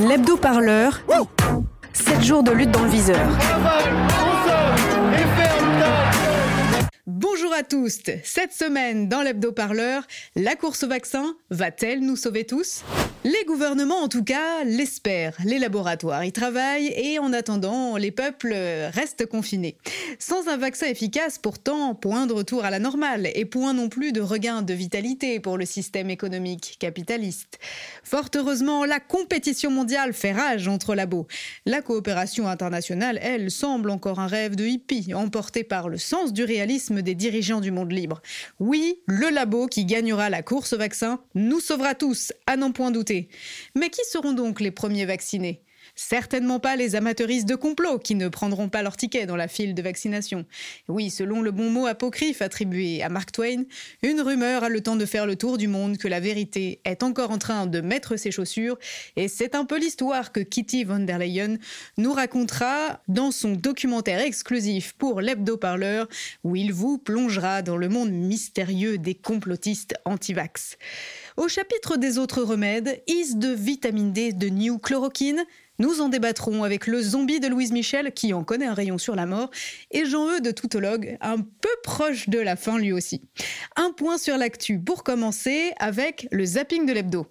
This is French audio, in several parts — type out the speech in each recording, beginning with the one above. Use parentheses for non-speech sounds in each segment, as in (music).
L'hebdo parleur. 7 jours de lutte dans le viseur. Bonjour à tous. Cette semaine, dans l'hebdo parleur, la course au vaccin va-t-elle nous sauver tous? Les gouvernements, en tout cas, l'espèrent. Les laboratoires y travaillent et en attendant, les peuples restent confinés. Sans un vaccin efficace, pourtant, point de retour à la normale et point non plus de regain de vitalité pour le système économique capitaliste. Fort heureusement, la compétition mondiale fait rage entre labos. La coopération internationale, elle, semble encore un rêve de hippie, emporté par le sens du réalisme des dirigeants du monde libre. Oui, le labo qui gagnera la course au vaccin nous sauvera tous, à n'en point douter. Mais qui seront donc les premiers vaccinés? Certainement pas les amateuristes de complot qui ne prendront pas leur ticket dans la file de vaccination. Oui, selon le bon mot apocryphe attribué à Mark Twain, une rumeur a le temps de faire le tour du monde que la vérité est encore en train de mettre ses chaussures et c'est un peu l'histoire que Kitty von der Leyen nous racontera dans son documentaire exclusif pour l'hebdo-parleur où il vous plongera dans le monde mystérieux des complotistes anti-vax. Au chapitre des autres remèdes, is de vitamine D de new chloroquine, nous en débattrons avec le zombie de Louise Michel, qui en connaît un rayon sur la mort, et Jean-E de Toutologue, un peu proche de la fin lui aussi. Un point sur l'actu pour commencer avec le zapping de l'hebdo.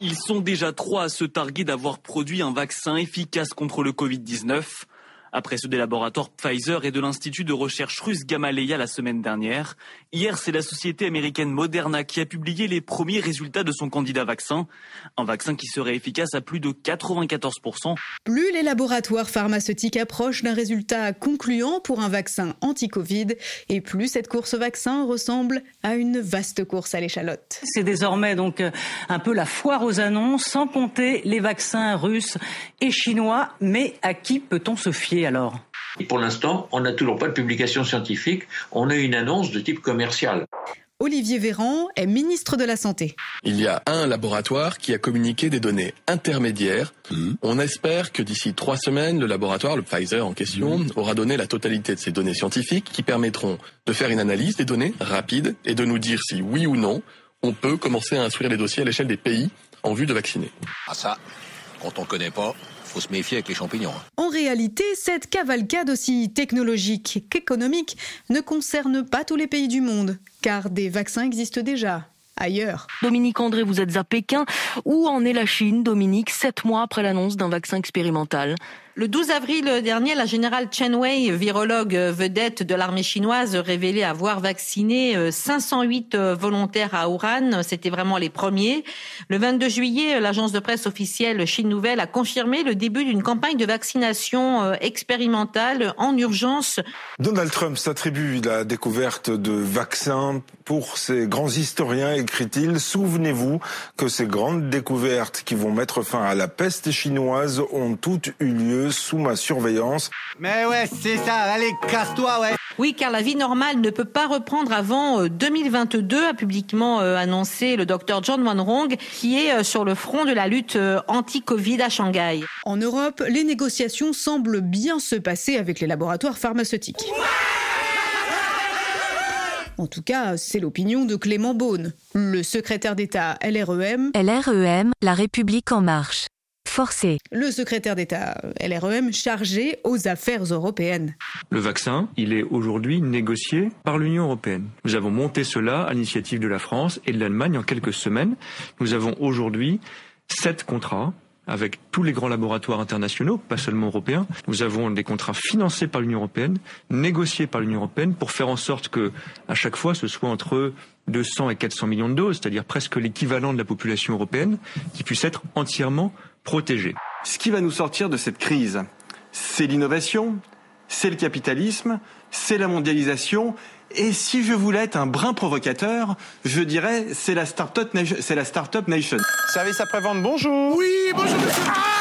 Ils sont déjà trois à se targuer d'avoir produit un vaccin efficace contre le Covid-19. Après ceux des laboratoires Pfizer et de l'Institut de recherche russe Gamaleya la semaine dernière, hier c'est la société américaine Moderna qui a publié les premiers résultats de son candidat vaccin, un vaccin qui serait efficace à plus de 94%. Plus les laboratoires pharmaceutiques approchent d'un résultat concluant pour un vaccin anti-Covid, et plus cette course au vaccin ressemble à une vaste course à l'échalote. C'est désormais donc euh, un peu la foire aux annonces, sans compter les vaccins russes et chinois, mais à qui peut-on se fier? Alors? Pour l'instant, on n'a toujours pas de publication scientifique, on a une annonce de type commercial. Olivier Véran est ministre de la Santé. Il y a un laboratoire qui a communiqué des données intermédiaires. Mmh. On espère que d'ici trois semaines, le laboratoire, le Pfizer en question, mmh. aura donné la totalité de ces données scientifiques qui permettront de faire une analyse des données rapide et de nous dire si oui ou non on peut commencer à instruire les dossiers à l'échelle des pays en vue de vacciner. Ah ça, quand on ne connaît pas, faut se méfier avec les champignons. Hein. En réalité, cette cavalcade aussi technologique qu'économique ne concerne pas tous les pays du monde, car des vaccins existent déjà ailleurs. Dominique André, vous êtes à Pékin. Où en est la Chine, Dominique, sept mois après l'annonce d'un vaccin expérimental? Le 12 avril dernier, la générale Chen Wei, virologue vedette de l'armée chinoise, révélait avoir vacciné 508 euh, euh, volontaires à Wuhan. C'était vraiment les premiers. Le 22 juillet, l'agence de presse officielle Chine Nouvelle a confirmé le début d'une campagne de vaccination euh, expérimentale en urgence. Donald Trump s'attribue la découverte de vaccins pour ces grands historiens, écrit-il. Souvenez-vous que ces grandes découvertes qui vont mettre fin à la peste chinoise ont toutes eu lieu sous ma surveillance. Mais ouais, c'est ça, allez, casse-toi, ouais. Oui, car la vie normale ne peut pas reprendre avant 2022, euh, a publiquement euh, annoncé le docteur John Van Rong, qui est euh, sur le front de la lutte anti-Covid à Shanghai. En Europe, les négociations semblent bien se passer avec les laboratoires pharmaceutiques. En tout cas, c'est l'opinion de Clément Beaune, le secrétaire d'État LREM. LREM, La République en marche. Le secrétaire d'État LREM chargé aux affaires européennes. Le vaccin, il est aujourd'hui négocié par l'Union européenne. Nous avons monté cela à l'initiative de la France et de l'Allemagne en quelques semaines. Nous avons aujourd'hui sept contrats avec tous les grands laboratoires internationaux, pas seulement européens. Nous avons des contrats financés par l'Union européenne, négociés par l'Union européenne, pour faire en sorte que, à chaque fois, ce soit entre 200 et 400 millions de doses, c'est-à-dire presque l'équivalent de la population européenne, qui puisse être entièrement protégée. Ce qui va nous sortir de cette crise, c'est l'innovation, c'est le capitalisme, c'est la mondialisation et si je voulais être un brin provocateur, je dirais c'est la start-up nation. C'est la start nation. Service après-vente, bonjour. Oui, bonjour monsieur. Ah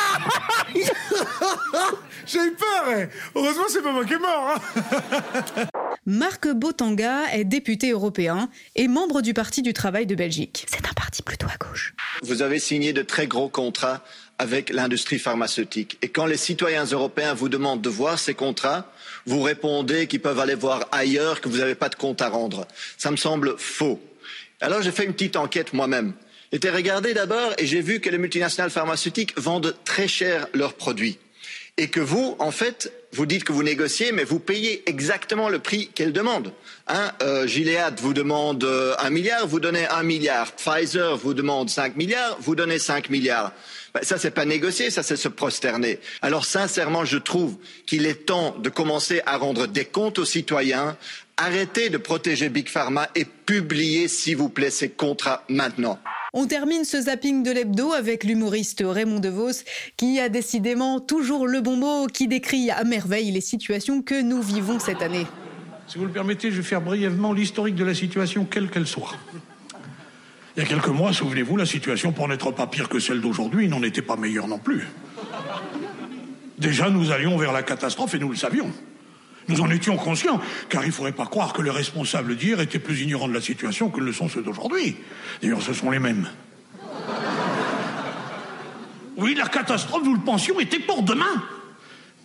(laughs) J'ai eu peur. Eh. Heureusement, c'est pas moi qui est mort. Hein. (laughs) Marc Botanga est député européen et membre du Parti du Travail de Belgique. C'est un parti plutôt à gauche. Vous avez signé de très gros contrats avec l'industrie pharmaceutique. Et quand les citoyens européens vous demandent de voir ces contrats, vous répondez qu'ils peuvent aller voir ailleurs, que vous n'avez pas de compte à rendre. Ça me semble faux. Alors j'ai fait une petite enquête moi-même. J'ai regardé d'abord et j'ai vu que les multinationales pharmaceutiques vendent très cher leurs produits et que vous, en fait, vous dites que vous négociez, mais vous payez exactement le prix qu'elles demandent. Hein, euh, Gilead vous demande euh, un milliard, vous donnez un milliard. Pfizer vous demande cinq milliards, vous donnez cinq milliards. Ben, ça, c'est pas négocier, ça, c'est se prosterner. Alors, sincèrement, je trouve qu'il est temps de commencer à rendre des comptes aux citoyens, arrêter de protéger Big Pharma et publier, s'il vous plaît, ces contrats maintenant. On termine ce zapping de l'hebdo avec l'humoriste Raymond DeVos qui a décidément toujours le bon mot qui décrit à merveille les situations que nous vivons cette année. Si vous le permettez, je vais faire brièvement l'historique de la situation, quelle qu'elle soit. Il y a quelques mois, souvenez-vous, la situation, pour n'être pas pire que celle d'aujourd'hui, n'en était pas meilleure non plus. Déjà, nous allions vers la catastrophe et nous le savions. Nous en étions conscients, car il ne faudrait pas croire que les responsables d'hier étaient plus ignorants de la situation que ne le sont ceux d'aujourd'hui. D'ailleurs, ce sont les mêmes. Oui, la catastrophe, nous le pensions, était pour demain.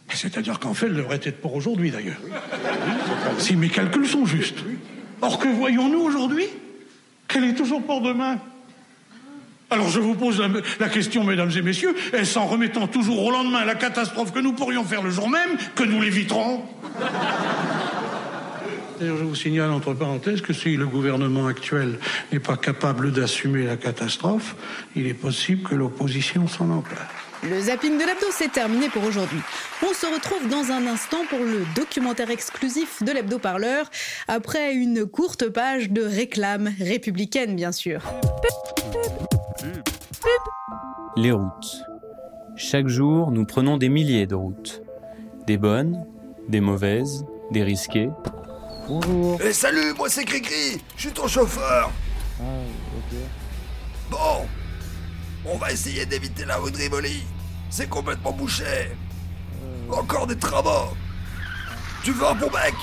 C'est-à-dire qu'en fait, elle devrait être pour aujourd'hui, d'ailleurs. Si mes calculs sont justes. Or, que voyons-nous aujourd'hui? Qu'elle est toujours pour demain. Alors je vous pose la, question, mesdames et messieurs, est-ce en remettant toujours au lendemain la catastrophe que nous pourrions faire le jour même que nous l'éviterons? D'ailleurs, je vous signale entre parenthèses que si le gouvernement actuel n'est pas capable d'assumer la catastrophe, il est possible que l'opposition s'en empare. Le zapping de l'hebdo, c'est terminé pour aujourd'hui. On se retrouve dans un instant pour le documentaire exclusif de l'hebdo parleur, après une courte page de réclame républicaine, bien sûr. Les routes. Chaque jour, nous prenons des milliers de routes. Des bonnes, des mauvaises, des risquées. Bonjour. Eh salut, moi c'est Cricri, je suis ton chauffeur. Ah, ok. Bon, on va essayer d'éviter la rue de Rivoli. C'est complètement bouché. Encore des travaux. Tu veux un bon bec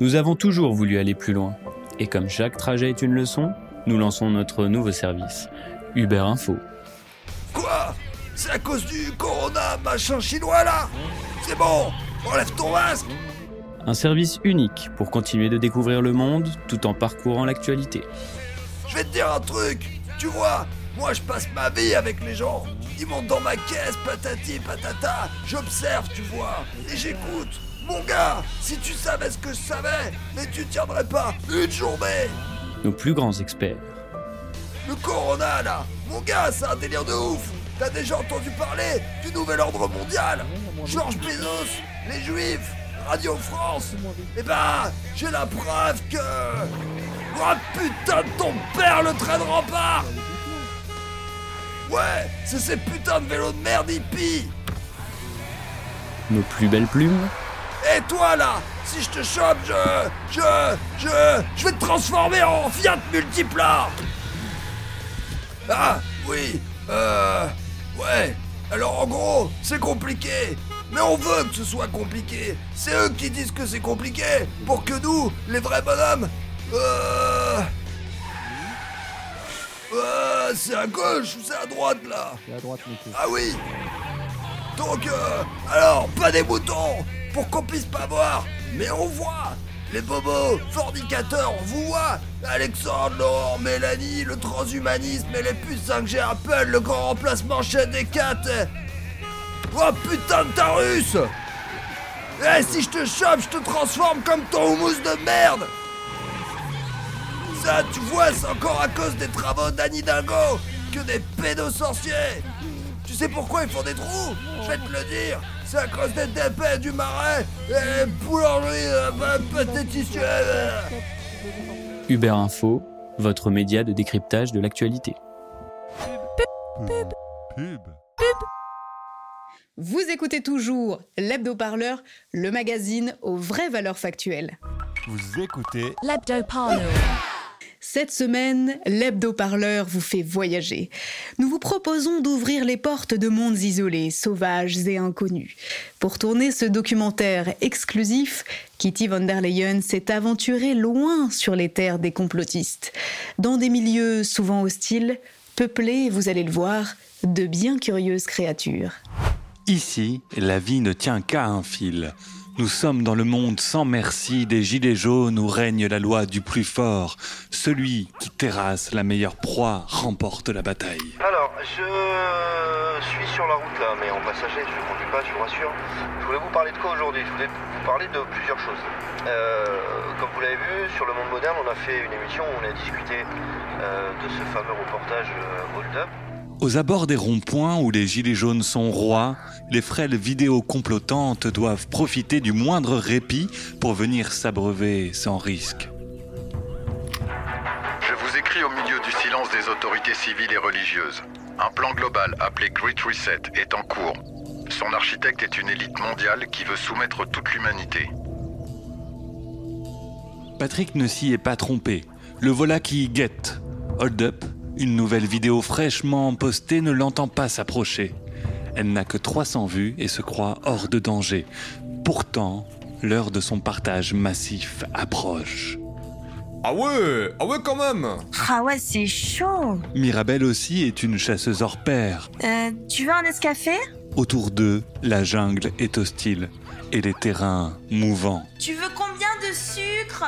Nous avons toujours voulu aller plus loin. Et comme chaque trajet est une leçon, nous lançons notre nouveau service, Uber Info. Quoi? C'est à cause du corona machin chinois là? C'est bon, enlève ton masque Un service unique pour continuer de découvrir le monde tout en parcourant l'actualité. Je vais te dire un truc, tu vois, moi je passe ma vie avec les gens. Ils montent dans ma caisse, patati patata, j'observe, tu vois, et j'écoute. Mon gars, si tu savais ce que je savais, mais tu tiendrais pas une journée. Nos plus grands experts. Le Corona, là. Mon gars, c'est un délire de ouf. T'as déjà entendu parler du nouvel ordre mondial? Georges Bezos, les Juifs, Radio France. Eh ben, j'ai la preuve que... Oh putain de ton père, le train de rempart Ouais, c'est ces putains de vélos de merde hippies Nos plus belles plumes Et toi là Si je te chope, je... Je... Je... Je vais te transformer en Fiat Multipla ah, oui, euh... Ouais, alors en gros, c'est compliqué. Mais on veut que ce soit compliqué. C'est eux qui disent que c'est compliqué. Pour que nous, les vrais bonhommes... Euh... Euh, c'est à gauche ou c'est à droite là C'est à droite, Ah oui Donc, euh, alors, pas des boutons Pour qu'on puisse pas voir Mais on voit les bobos, fornicateurs, on vous voit. Alexandre, Laurent, Mélanie, le transhumanisme et les puces 5G Apple, le grand remplacement chez Decat Oh putain de ta russe Eh si je te chope, je te transforme comme ton houmous de merde Ça, tu vois, c'est encore à cause des travaux d'Annie Dingo que des pédosorciers Tu sais pourquoi ils font des trous? Je vais te le dire c'est à cause des dépêches du marais et boulangerie euh, pathéticienne. Uber Info, votre média de décryptage de l'actualité. Vous écoutez toujours l'Hebdo-Parleur, le magazine aux vraies valeurs factuelles. Vous écoutez l'Hebdo-Parleur. Cette semaine, l'hebdo-parleur vous fait voyager. Nous vous proposons d'ouvrir les portes de mondes isolés, sauvages et inconnus. Pour tourner ce documentaire exclusif, Kitty von der Leyen s'est aventurée loin sur les terres des complotistes. Dans des milieux souvent hostiles, peuplée, vous allez le voir, de bien curieuses créatures. Ici, la vie ne tient qu'à un fil. Nous sommes dans le monde sans merci des gilets jaunes où règne la loi du plus fort. Celui qui terrasse la meilleure proie remporte la bataille. Alors, je suis sur la route là, mais en passager, je ne conduis pas, je vous rassure. Je voulais vous parler de quoi aujourd'hui? Je voulais vous parler de plusieurs choses. Euh, comme vous l'avez vu, sur le monde moderne, on a fait une émission où on a discuté euh, de ce fameux reportage euh, Hold Up. Aux abords des ronds-points où les gilets jaunes sont rois, les frêles vidéos complotantes doivent profiter du moindre répit pour venir s'abreuver sans risque. Je vous écris au milieu du silence des autorités civiles et religieuses. Un plan global appelé Great Reset est en cours. Son architecte est une élite mondiale qui veut soumettre toute l'humanité. Patrick ne s'y est pas trompé. Le voilà qui guette. Hold up, une nouvelle vidéo fraîchement postée ne l'entend pas s'approcher. Elle n'a que 300 vues et se croit hors de danger. Pourtant, l'heure de son partage massif approche. Ah ouais, ah ouais quand même Ah ouais, c'est chaud Mirabelle aussi est une chasseuse hors pair. Euh, tu veux un escafé? Autour d'eux, la jungle est hostile et les terrains mouvants. Tu veux combien de sucre?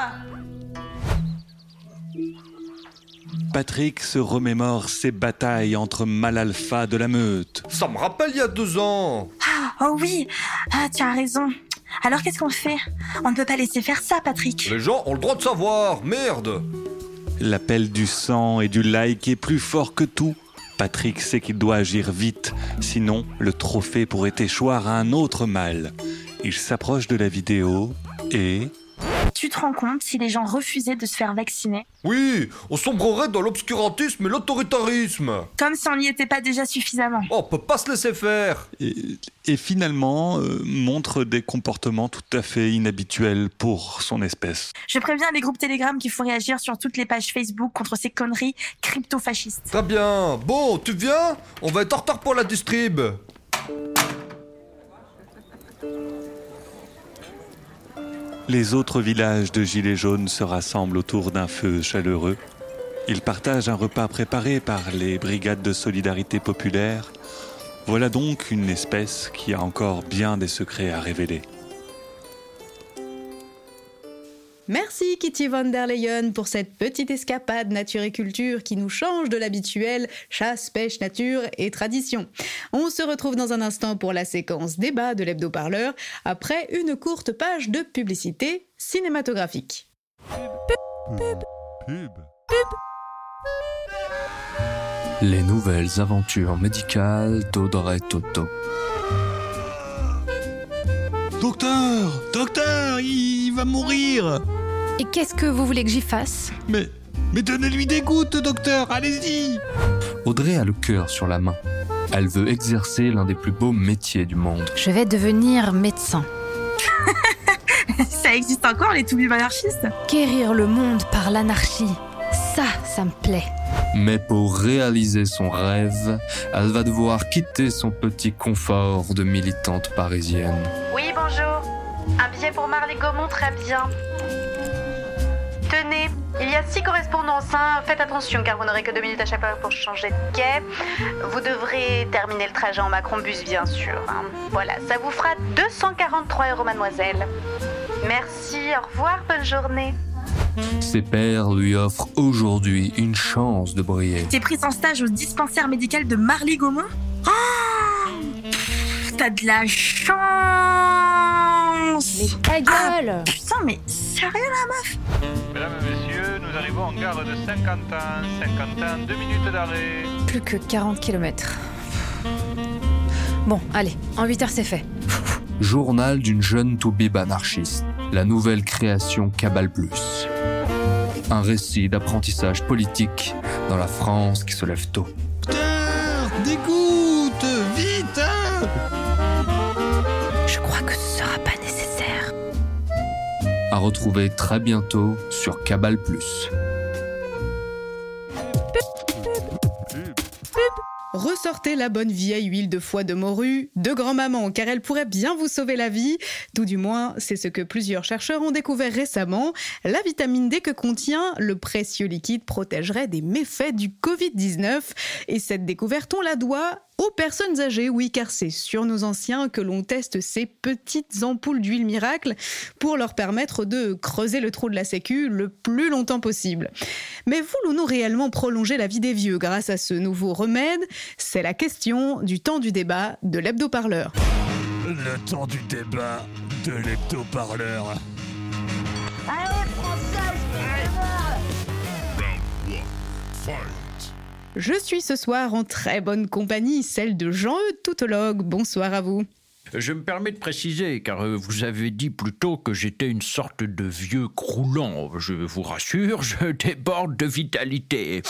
Patrick se remémore ses batailles entre mal alpha de la meute. Ça me rappelle il y a deux ans ah, Oh oui, ah, tu as raison. Alors qu'est-ce qu'on fait? On ne peut pas laisser faire ça, Patrick. Les gens ont le droit de savoir, merde L'appel du sang et du like est plus fort que tout. Patrick sait qu'il doit agir vite, sinon le trophée pourrait échoir à un autre mal. Il s'approche de la vidéo et... Tu te rends compte si les gens refusaient de se faire vacciner Oui, on sombrerait dans l'obscurantisme et l'autoritarisme. Comme si on n'y était pas déjà suffisamment. On peut pas se laisser faire. Et, et finalement, euh, montre des comportements tout à fait inhabituels pour son espèce. Je préviens les groupes Telegram qu'il faut réagir sur toutes les pages Facebook contre ces conneries crypto-fascistes. Très bien. Bon, tu viens? On va être en retard pour la distrib. Les autres villages de Gilets jaunes se rassemblent autour d'un feu chaleureux. Ils partagent un repas préparé par les brigades de solidarité populaire. Voilà donc une espèce qui a encore bien des secrets à révéler. Merci Kitty von der Leyen pour cette petite escapade nature et culture qui nous change de l'habituel chasse, pêche, nature et tradition. On se retrouve dans un instant pour la séquence débat de l'hebdo-parleur après une courte page de publicité cinématographique. Pub, pub, pub, pub. Les nouvelles aventures médicales d'Audrey Toto. Docteur Docteur Il va mourir Et qu'est-ce que vous voulez que j'y fasse? Mais. Mais donnez-lui des gouttes, docteur Allez-y Audrey a le cœur sur la main. Elle veut exercer l'un des plus beaux métiers du monde. Je vais devenir médecin. (laughs) ça existe encore, les to anarchistes? Guérir le monde par l'anarchie. Ça, ça me plaît. Mais pour réaliser son rêve, elle va devoir quitter son petit confort de militante parisienne. Oui, bonjour. Un billet pour Marley Gaumont, très bien. Il y a six correspondances. Hein. Faites attention car vous n'aurez que deux minutes à chaque fois pour changer de quai. Vous devrez terminer le trajet en Macron-Bus, bien sûr. Hein. Voilà, ça vous fera 243 euros, mademoiselle. Merci, au revoir, bonne journée. Ses pères lui offrent aujourd'hui une chance de briller. T'es prise en stage au dispensaire médical de Marly Gaumont Oh T'as de la chance Mais ta gueule ah, Putain, mais sérieux la meuf? Mesdames et messieurs, nous arrivons en gare de Saint-Quentin. Saint-Quentin, deux minutes d'arrêt. Plus que 40 km. Bon, allez, en 8 heures c'est fait. Journal d'une jeune toubib anarchiste. La nouvelle création Cabal Plus. Un récit d'apprentissage politique dans la France qui se lève tôt. Docteur Dégoûte Vite hein Je crois que ce sera pas. À retrouver très bientôt sur Cabal. Ressortez la bonne vieille huile de foie de morue de grand-maman, car elle pourrait bien vous sauver la vie. Tout du moins, c'est ce que plusieurs chercheurs ont découvert récemment. La vitamine D que contient le précieux liquide protégerait des méfaits du Covid-19. Et cette découverte, on la doit aux personnes âgées, oui, car c'est sur nos anciens que l'on teste ces petites ampoules d'huile miracle pour leur permettre de creuser le trou de la sécu le plus longtemps possible. Mais voulons-nous réellement prolonger la vie des vieux grâce à ce nouveau remède? C'est la question du temps du débat de l'hebdo-parleur. Le temps du débat de l'hebdo-parleur. Je suis ce soir en très bonne compagnie, celle de Jean-Eudes Toutologue. Bonsoir à vous. Je me permets de préciser, car euh, vous avez dit plutôt que j'étais une sorte de vieux croulant. Je vous rassure, (laughs) je déborde de vitalité.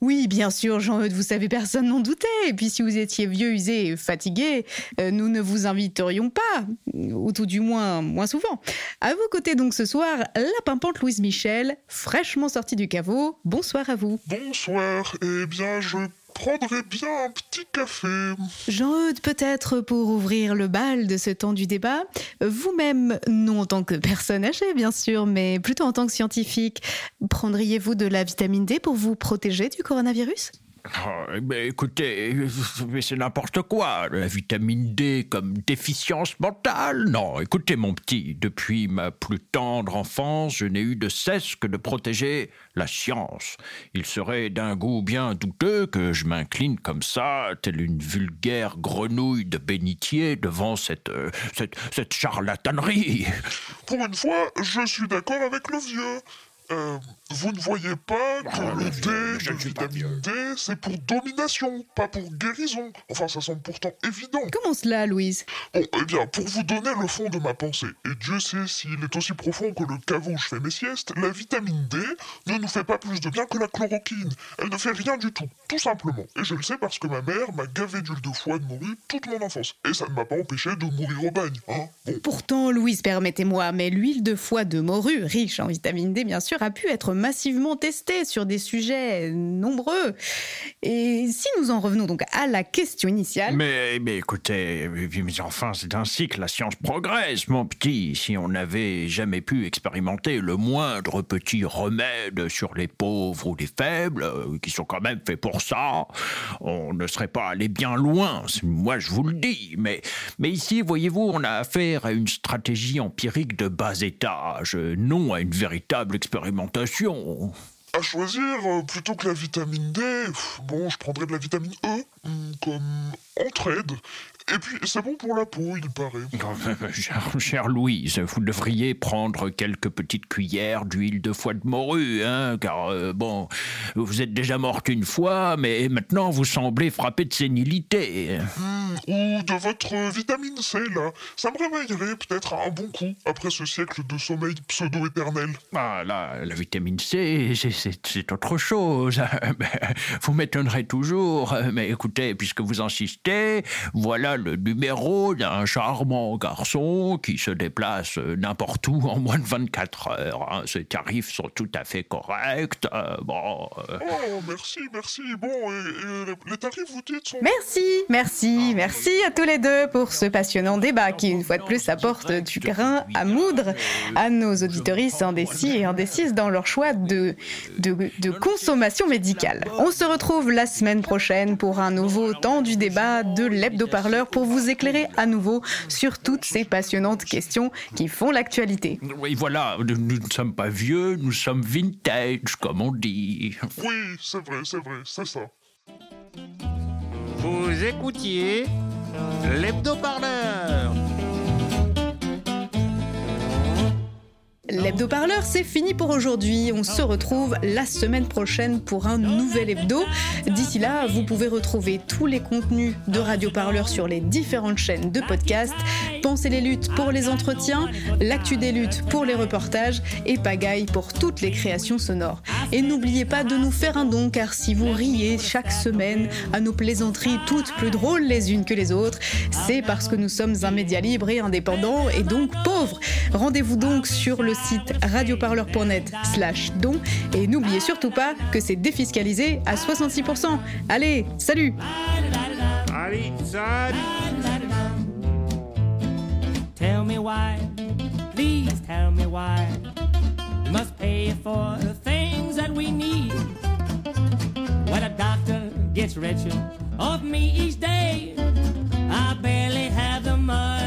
Oui, bien sûr, Jean-Eudes, vous savez, personne n'en doutait. Et puis, si vous étiez vieux, usé et fatigué, euh, nous ne vous inviterions pas, ou tout du moins moins souvent. À vos côtés, donc, ce soir, la pimpante Louise Michel, fraîchement sortie du caveau. Bonsoir à vous. Bonsoir. Eh bien, je prendrais bien un petit café. Jean-Eudes, peut-être pour ouvrir le bal de ce temps du débat, vous-même, non en tant que personne âgée bien sûr, mais plutôt en tant que scientifique, prendriez-vous de la vitamine D pour vous protéger du coronavirus? Oh, mais écoutez, c'est n'importe quoi. La vitamine D comme déficience mentale Non, écoutez mon petit, depuis ma plus tendre enfance, je n'ai eu de cesse que de protéger la science. Il serait d'un goût bien douteux que je m'incline comme ça, telle une vulgaire grenouille de bénitier devant cette, euh, cette, cette charlatanerie. Pour une fois, je suis d'accord avec le vieux. Euh, vous ne voyez pas que Ah, le le D de vitamine D, c'est pour domination, pas pour guérison. Enfin, ça semble pourtant évident. Comment cela, Louise? Bon, eh bien, pour vous donner le fond de ma pensée, et Dieu sait s'il est aussi profond que le caveau où je fais mes siestes, la vitamine D ne nous fait pas plus de bien que la chloroquine. Elle ne fait rien du tout, tout simplement. Et je le sais parce que ma mère m'a gavé d'huile de foie de morue toute mon enfance. Et ça ne m'a pas empêché de mourir au bagne, hein. Bon. Pourtant, Louise, permettez-moi, mais l'huile de foie de morue, riche en vitamine D bien sûr, a pu être massivement testée sur des sujets nombreux. Et si nous en revenons donc à la question initiale... Mais, mais écoutez, mais enfin, c'est ainsi que la science progresse, mon petit. Si on n'avait jamais pu expérimenter le moindre petit remède sur les pauvres ou les faibles, euh, qui sont quand même faits pour ça, on ne serait pas allé bien loin. Moi, je vous le dis. Mais, mais ici, voyez-vous, on a affaire à une stratégie empirique de bas étage, non à une véritable expérimentation. À choisir, euh, plutôt que la vitamine D, bon, je prendrais de la vitamine E, hum, comme entraide. Et puis, c'est bon pour la peau, il paraît. Chère, chère Louise, vous devriez prendre quelques petites cuillères d'huile de foie de morue, hein, car, euh, bon, vous êtes déjà morte une fois, mais maintenant vous semblez frappée de sénilité. Hum, ou de votre vitamine C, là. Ça me réveillerait peut-être à un bon coup, après ce siècle de sommeil pseudo-éternel. Ah, là, la vitamine C, c'est autre chose. (laughs) Ben, Vous m'étonnerez toujours, mais écoutez, puisque vous insistez, voilà le numéro d'un charmant garçon qui se déplace n'importe où en moins de 24 heures. hein. Ces tarifs sont tout à fait corrects. euh, bon, euh, Oh, merci, merci. Bon, et, et les- tarifs, vous dites, sont... Merci, merci, merci à tous les deux pour ce passionnant débat qui, une fois de plus, apporte du grain à moudre à nos auditoristes indécis et indécises dans leur choix de, de, de consommation médicale. On se retrouve la semaine prochaine pour un nouveau temps du débat de l'hebdo-parleur pour vous éclairer à nouveau sur toutes ces passionnantes questions qui font l'actualité. oui, voilà, nous nous ne sommes pas vieux, nous sommes vintage, comme on dit. Oui, c'est vrai, c'est vrai, c'est ça. Vous écoutiez l'hebdo-parleur. L'hebdo-parleur, c'est fini pour aujourd'hui. On se retrouve la semaine prochaine pour un nouvel hebdo. D'ici là, vous pouvez retrouver tous les contenus de Radio Parleur sur les différentes chaînes de podcast. Pensez les luttes pour les entretiens, l'actu des luttes pour les reportages et Pagaille pour toutes les créations sonores. Et n'oubliez pas de nous faire un don, car si vous riez chaque semaine à nos plaisanteries toutes plus drôles les unes que les autres, c'est parce que nous sommes un média libre et indépendant et donc pauvre. Rendez-vous donc sur le site radioparleur.net slash don. Et n'oubliez surtout pas que c'est défiscalisé à 66%. Allez, salut! Allez, salut! Tell me why, please tell me why. You must pay for the things that we need. When a doctor gets richer off me each day. I barely have the money